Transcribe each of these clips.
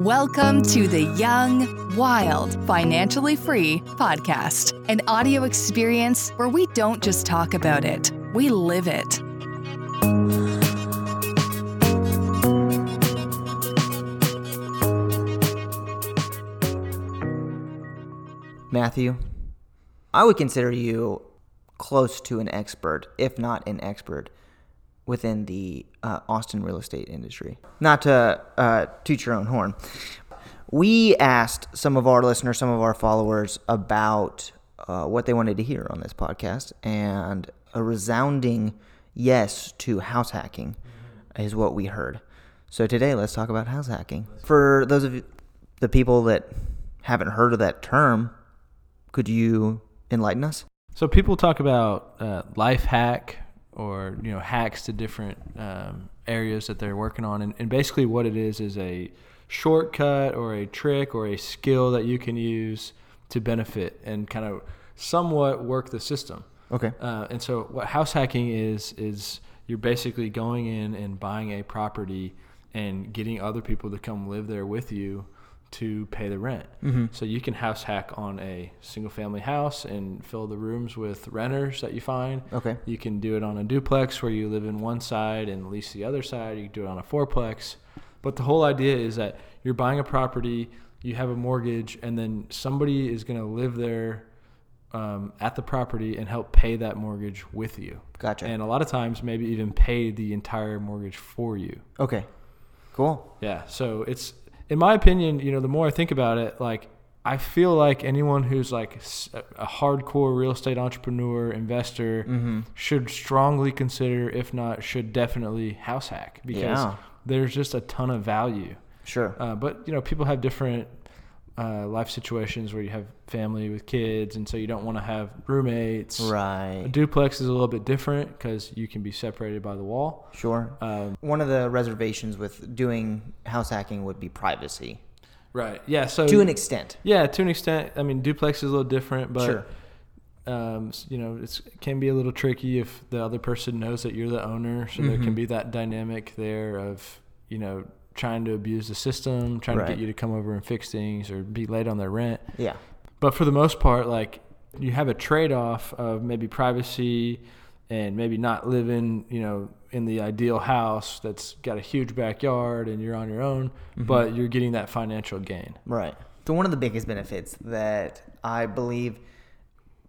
Welcome to the Young, Wild, Financially Free podcast, an audio experience where we don't just talk about it, we live it. Matthew, I would consider you close to an expert, if not an expert, within the uh, Austin real estate industry. Not to uh, toot your own horn. We asked some of our listeners, some of our followers about uh, what they wanted to hear on this podcast, and a resounding yes to house hacking is what we heard. So today, let's talk about house hacking. For those of you, the people that haven't heard of that term, could you enlighten us? So people talk about uh, life hack or you know hacks to different um, areas that they're working on, and, and basically what it is is a shortcut or a trick or a skill that you can use to benefit and kind of somewhat work the system. Okay. Uh, and so what house hacking is is you're basically going in and buying a property and getting other people to come live there with you to pay the rent. Mm-hmm. So you can house hack on a single family house and fill the rooms with renters that you find. Okay. You can do it on a duplex where you live in one side and lease the other side. You can do it on a fourplex. But the whole idea is that you're buying a property, you have a mortgage, and then somebody is going to live there um, at the property and help pay that mortgage with you. Gotcha. And a lot of times, maybe even pay the entire mortgage for you. Okay. Cool. Yeah. So it's, in my opinion, you know, the more I think about it, like I feel like anyone who's like a hardcore real estate entrepreneur, investor, Mm-hmm. should strongly consider, if not, should definitely house hack because Yeah. there's just a ton of value. Sure. Uh, but you know, people have different uh, life situations where you have family with kids, and so you don't want to have roommates. A right. duplex is a little bit different because you can be separated by the wall. Sure. Um, One of the reservations with doing house hacking would be privacy right. Yeah. So to an extent. Yeah, to an extent. I mean, duplex is a little different, but Sure. um, you know, it can be a little tricky if the other person knows that you're the owner. So there Mhm. can be that dynamic there of you know trying to abuse the system, trying to get you to come over and fix things or be late on their rent. Yeah. But for the most part, like you have a trade off of maybe privacy and maybe not living, you know, in the ideal house that's got a huge backyard and you're on your own, Mm-hmm. but you're getting that financial gain. Right. So one of the biggest benefits that I believe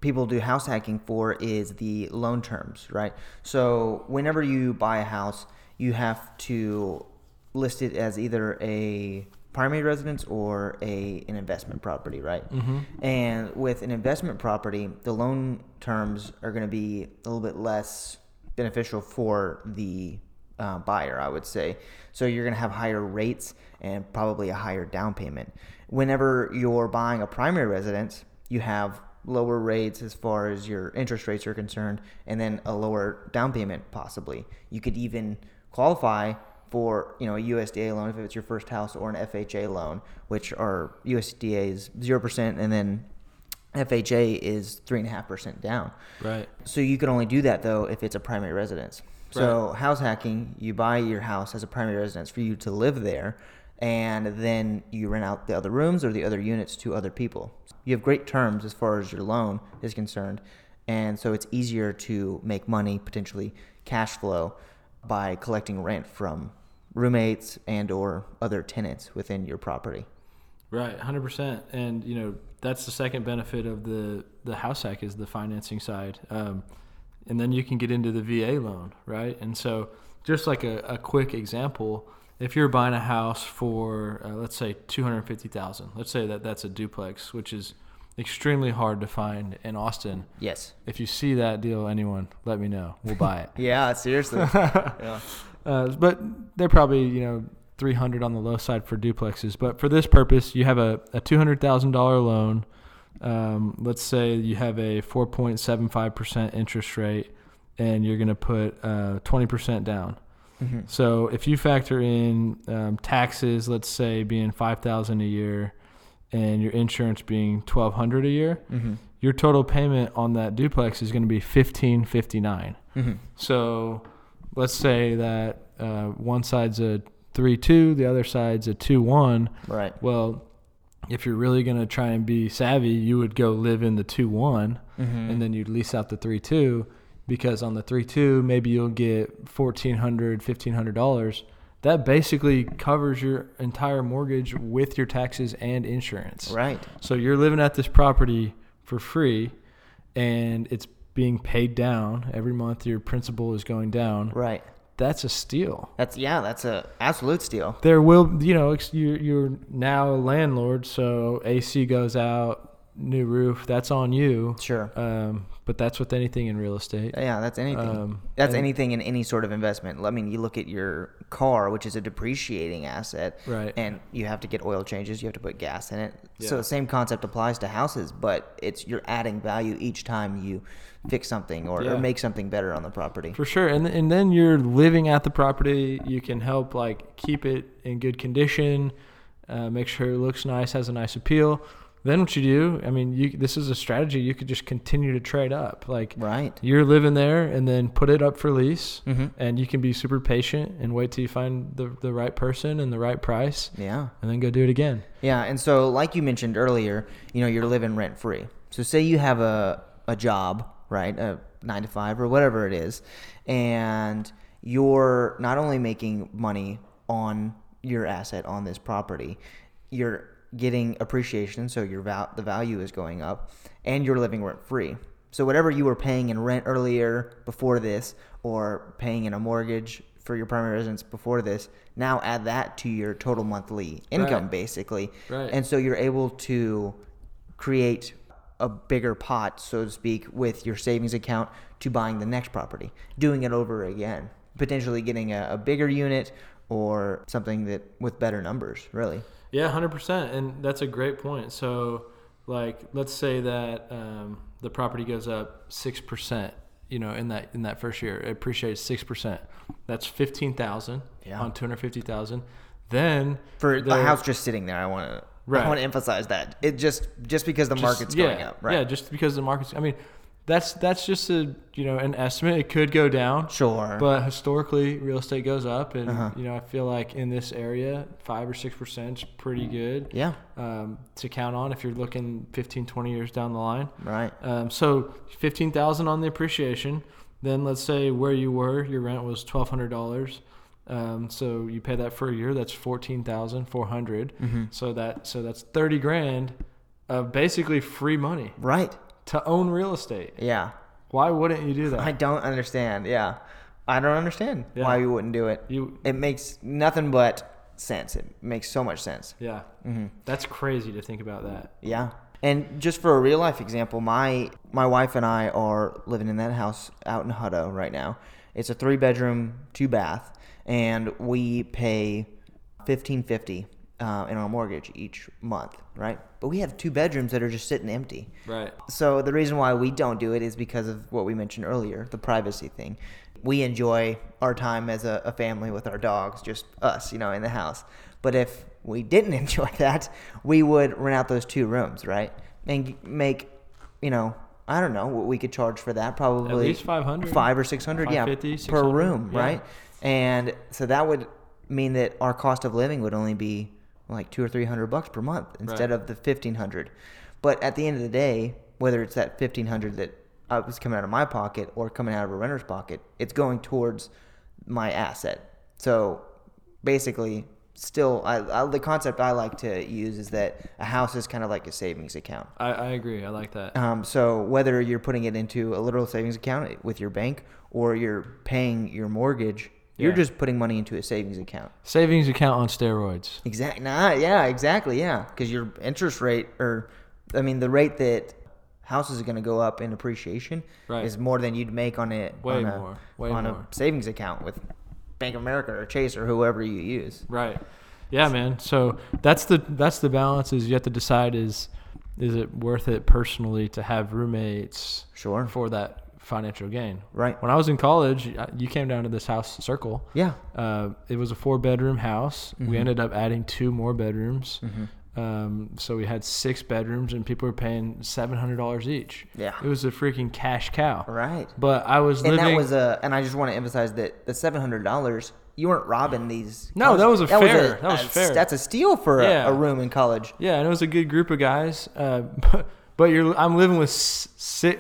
people do house hacking for is the loan terms, right? So whenever you buy a house, you have to list it as either a primary residence or a an investment property, right? Mm-hmm. And with an investment property, the loan terms are going to be a little bit less beneficial for the uh, buyer, I would say. So you're going to have higher rates and probably a higher down payment. Whenever you're buying a primary residence, you have lower rates as far as your interest rates are concerned, and then a lower down payment possibly. You could even qualify for you know a USDA loan if it's your first house or an FHA loan, which are USDA is zero percent, and then FHA is three and a half percent down. Right. So you can only do that though if it's a primary residence. So house hacking, you buy your house as a primary residence for you to live there, and then you rent out the other rooms or the other units to other people. You have great terms as far as your loan is concerned, and so it's easier to make money potentially cash flow by collecting rent from roommates and or other tenants within your property. Right, hundred percent, and you know that's the second benefit of the the house hack is the financing side, um, and then you can get into the VA loan, right? And so, just like a, a quick example, if you're buying a house for uh, let's say two hundred fifty thousand, let's say that that's a duplex, which is extremely hard to find in Austin. Yes. If you see that deal, anyone, let me know. We'll buy it. Yeah, seriously. yeah. Uh, but they're probably you know 300 on the low side for duplexes. But for this purpose, you have a, a $200,000 loan. Um, let's say you have a 4.75% interest rate, and you're going to put uh, 20% down. Mhm. So if you factor in um, taxes, let's say being 5,000 a year, and your insurance being 1,200 a year, Mhm. your total payment on that duplex is going to be 1559. Mhm. So let's say that uh, one side's a three two, the other side's a two one. Right. Well, if you're really gonna try and be savvy, you would go live in the two one, Mm-hmm. and then you'd lease out the three two, because on the three two maybe you'll get fourteen hundred, fifteen hundred dollars. That basically covers your entire mortgage with your taxes and insurance. Right. So you're living at this property for free, and it's being paid down every month. Your principal is going down. Right. That's a steal. That's yeah. That's a absolute steal. There will, you know, you're, you're now a landlord, so AC goes out, new roof. That's on you. Sure. Um, but that's with anything in real estate. Yeah, that's anything. Um, that's and- anything in any sort of investment. I mean, you look at your car, which is a depreciating asset, Right. And you have to get oil changes. You have to put gas in it. So the same concept applies to houses, but it's you're adding value each time you fix something or, Yeah. or make something better on the property. For sure, and and then you're living at the property. You can help like keep it in good condition, uh, make sure it looks nice, has a nice appeal. Then what you do? I mean, you this is a strategy. You could just continue to trade up. Like Right. you're living there, and then put it up for lease, Mhm. and you can be super patient and wait till you find the the right person and the right price, Yeah. and then go do it again. Yeah, and so like you mentioned earlier, you know, you're living rent free. So say you have a a job, right, a nine to five or whatever it is, and you're not only making money on your asset on this property, you're getting appreciation, so your val- the value is going up, and you're living rent free. So whatever you were paying in rent earlier before this, or paying in a mortgage for your primary residence before this, now add that to your total monthly income, Right. basically. Right. And so you're able to create a bigger pot, so to speak, with your savings account to buying the next property, doing it over again, potentially getting a, a bigger unit or something that with better numbers, really. Yeah, hundred percent, and that's a great point. So, like, let's say that um, the property goes up six percent. You know, in that in that first year, it appreciates six percent. That's fifteen thousand Yeah. on two hundred fifty thousand. Then For the house just sitting there, I want to. Right. I want to emphasize that it just just because the just- market's yeah, going up, right? Yeah, just because the market's. I mean, that's that's just a you know an estimate. It could go down. Sure. But historically, real estate goes up, and Uh-huh. you know I feel like in this area, five or six percent is pretty good. yeah, Um, to count on if you're looking 15, 20 years down the line. right. Um, so fifteen thousand on the appreciation. Then let's say where you were, your rent was twelve hundred dollars. Um, so you pay that for a year. That's fourteen thousand four hundred. Mm-hmm. So that so that's thirty grand of basically free money Right. To own real estate. Yeah. Why wouldn't you do that? I don't understand. Yeah. I don't understand Yeah. why you wouldn't do it. You It makes nothing but sense. It makes so much sense. yeah. Mm-hmm. That's crazy to think about that. Yeah. And just for a real life example, my my wife and I are living in that house out in Hutto right now. It's a three bedroom, two bath, and we pay fifteen fifty uh, in our mortgage each month, right? But we have two bedrooms that are just sitting empty. Right. So the reason why we don't do it is because of what we mentioned earlier, the privacy thing. We enjoy our time as a, a family with our dogs, just us, you know, in the house. But if we didn't enjoy that, we would rent out those two rooms, right? And make, you know, I don't know what we could charge for that. Probably at least 500, five or six hundred, yeah, 550, per room, yeah. right? And so that would mean that our cost of living would only be like two or three hundred bucks per month instead Right. of the fifteen hundred. But at the end of the day, whether it's that fifteen hundred that uh, was coming out of my pocket or coming out of a renter's pocket, it's going towards my asset. So basically, still, I, I, the concept I like to use is that a house is kind of like a savings account. I, I agree. I like that. Um, so whether you're putting it into a literal savings account with your bank or you're paying your mortgage, you're just putting money into a savings account. Savings account on steroids. Exactly. Nah, yeah, exactly. Yeah, because your interest rate, or I mean, the rate that houses are going to go up in appreciation Right. is more than you'd make on it Way on a, more. Way on more. a savings account with Bank of America or Chase or whoever you use. Right. Yeah, man. So that's the that's the balance. Is you have to decide is is it worth it personally to have roommates Sure. for that financial gain? Right. When I was in college, you came down to this house circle. Yeah. Uh, it was a four bedroom house. We Mhm. ended up adding two more bedrooms. Mhm. Um, so we had six bedrooms, and people were paying seven hundred dollars each. Yeah. It was a freaking cash cow. Right. But I was And living. that was a, and I just want to emphasize that the seven hundred dollars you weren't robbing these. No, that was a fair- that was a- fair. That's a steal for Yeah. a, a room in college. Yeah, and it was a good group of guys. Uh, but, but you're I'm living with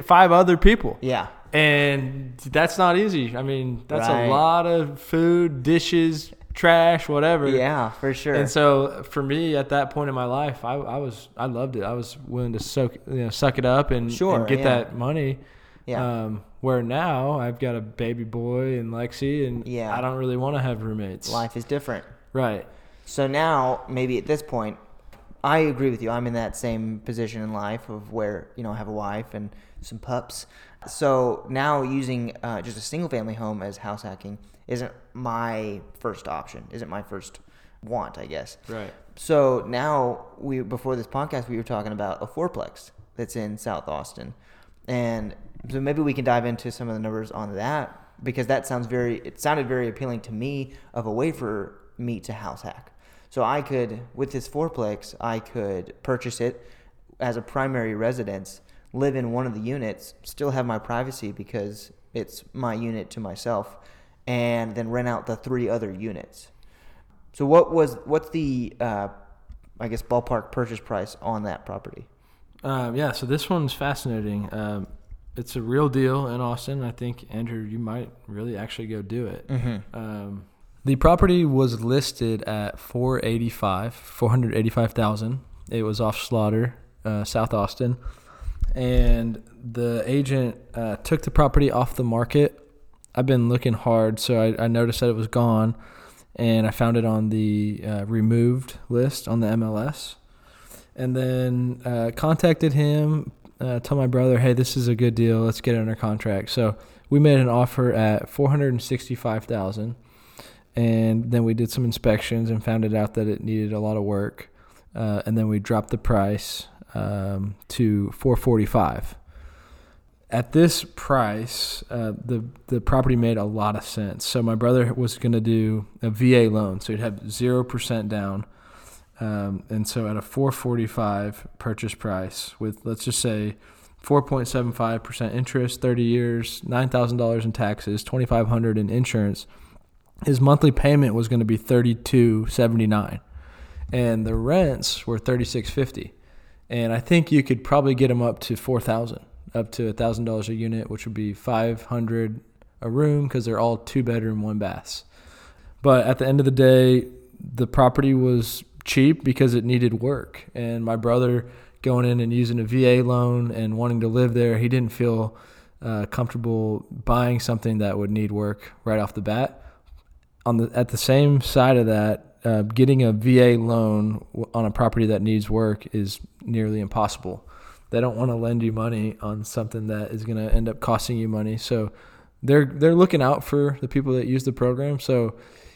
five other people. Yeah. And that's not easy. I mean, that's Right. a lot of food, dishes, trash, whatever. Yeah, for sure. And so for me at that point in my life, I, I was I loved it. I was willing to soak you know suck it up and, Sure, and get yeah. that money. Yeah. Um, where now I've got a baby boy and Lexi, and Yeah. I don't really want to have roommates. Life is different. Right. So now, maybe at this point, I agree with you. I'm in that same position in life of where you know I have a wife and some pups. So now using uh, just a single family home as house hacking isn't my first option. Isn't my first want, I guess. Right. So now we before this podcast we were talking about a fourplex that's in South Austin, and so maybe we can dive into some of the numbers on that because that sounds very it sounded very appealing to me of a way for me to house hack. So I could with this fourplex I could purchase it as a primary residence, live in one of the units, still have my privacy because it's my unit to myself, and then rent out the three other units. So what was what's the uh, I guess ballpark purchase price on that property? Um, yeah, so this one's fascinating. Um, it's a real deal in Austin. I think Andrew, you might really actually go do it. Um, the property was listed at 485, 485,000. It was off Slaughter, uh, South Austin, and the agent uh, took the property off the market. I've been looking hard, so I, I noticed that it was gone, and I found it on the uh, removed list on the MLS and then uh, contacted him. Uh, told my brother, "Hey, this is a good deal. Let's get it under contract." So we made an offer at four hundred and thousand, then we did some inspections and found it out that it needed a lot of work, uh, and then we dropped the price um, to four forty-five. At this price, uh, the the property made a lot of sense. So my brother was going to do a VA loan, so he'd have zero percent down. Um, and so at a 445 purchase price with let's just say 4.75% interest, 30 years, $9,000 in taxes, 2500 in insurance, his monthly payment was going to be 32.79 and the rents were 36.50. And I think you could probably get them up to 4000, up to $1,000 a unit, which would be 500 a room cuz they're all two bedroom, one baths. But at the end of the day, the property was cheap because it needed work. And my brother going in and using a VA loan and wanting to live there, he didn't feel uh, comfortable buying something that would need work right off the bat. On the at the same side of that, uh, getting a VA loan on a property that needs work is nearly impossible. They don't want to lend you money on something that is going to end up costing you money. So they're they're looking out for the people that use the program. So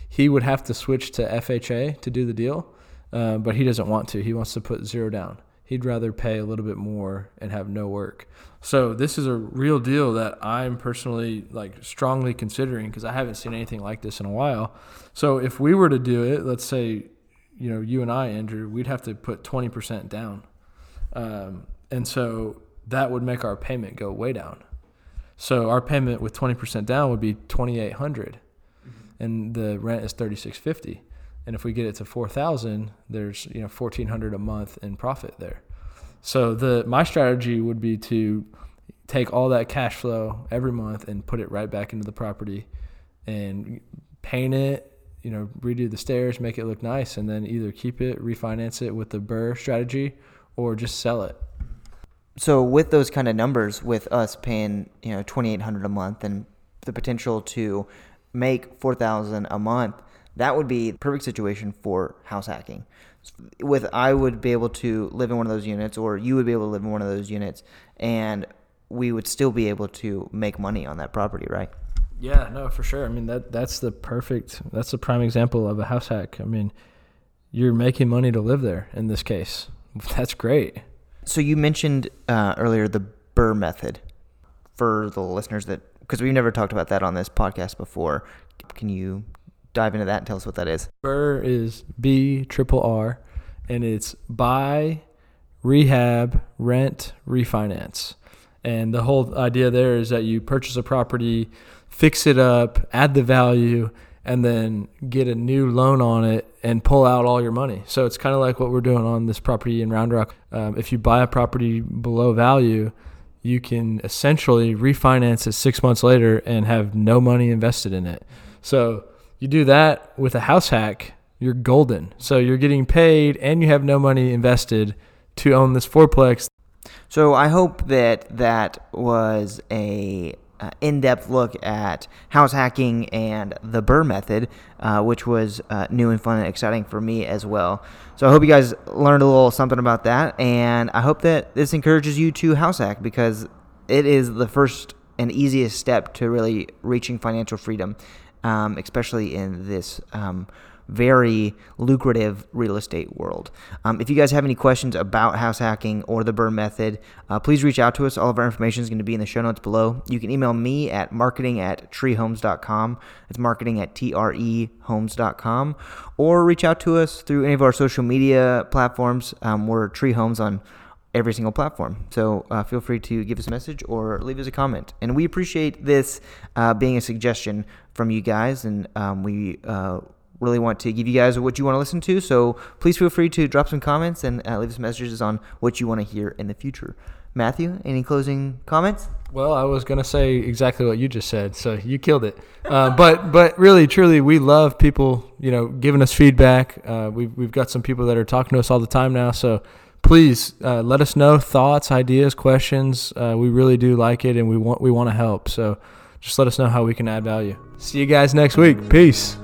he would have to switch to FHA to do the deal, uh, but he doesn't want to. He wants to put zero down. He'd rather pay a little bit more and have no work. So this is a real deal that I'm personally like strongly considering because I haven't seen anything like this in a while. So if we were to do it, let's say, you know, you and I, Andrew, we'd have to put 20% down, um, and so that would make our payment go way down. So our payment with 20% down would be 2800 and the rent is 3650 and if we get it to 4000 there's you know 1400 a month in profit there. So the my strategy would be to take all that cash flow every month and put it right back into the property and paint it you know redo the stairs make it look nice and then either keep it refinance it with the BRRRR strategy or just sell it. So with those kind of numbers, with us paying you know twenty eight hundred a month and the potential to make four thousand a month, that would be the perfect situation for house hacking. With I would be able to live in one of those units, or you would be able to live in one of those units, and we would still be able to make money on that property, right? Yeah, no, for sure. I mean that that's the perfect that's the prime example of a house hack. I mean, you're making money to live there in this case. That's great. So you mentioned uh, earlier the BRRRR method for the listeners that because we've never talked about that on this podcast before. Can you dive into that and tell us what that is? BRRRR is B triple R and it's buy, rehab, rent, refinance. And the whole idea there is that you purchase a property, fix it up, add the value, and then get a new loan on it and pull out all your money. So it's kind of like what we're doing on this property in Round Rock. Um, if you buy a property below value, you can essentially refinance it six months later and have no money invested in it. So you do that with a house hack, you're golden. So you're getting paid and you have no money invested to own this fourplex. So I hope that that was a uh, in-depth look at house hacking and the BRRRR method, uh, which was uh, new and fun and exciting for me as well. So I hope you guys learned a little something about that, and I hope that this encourages you to house hack because it is the first and easiest step to really reaching financial freedom, um, especially in this. Um, very lucrative real estate world. Um, if you guys have any questions about house hacking or the BRRRR method, uh, please reach out to us. All of our information is going to be in the show notes below. You can email me at marketing at trehomes.com. It's marketing at trehomes.com. Or reach out to us through any of our social media platforms. Um, we're Tree Homes on every single platform. So uh, feel free to give us a message or leave us a comment. And we appreciate this uh, being a suggestion from you guys, and um, we uh, really want to give you guys what you want to listen to. So please feel free to drop some comments and uh, leave us messages on what you want to hear in the future. Matthew, any closing comments? Well, I was gonna say exactly what you just said, so you killed it. Uh, but but really, truly, we love people, you know, giving us feedback. Uh, we've we've got some people that are talking to us all the time now, so please uh, let us know thoughts, ideas, questions. Uh, we really do like it, and we want we want to help. So just let us know how we can add value. See you guys next week. Peace.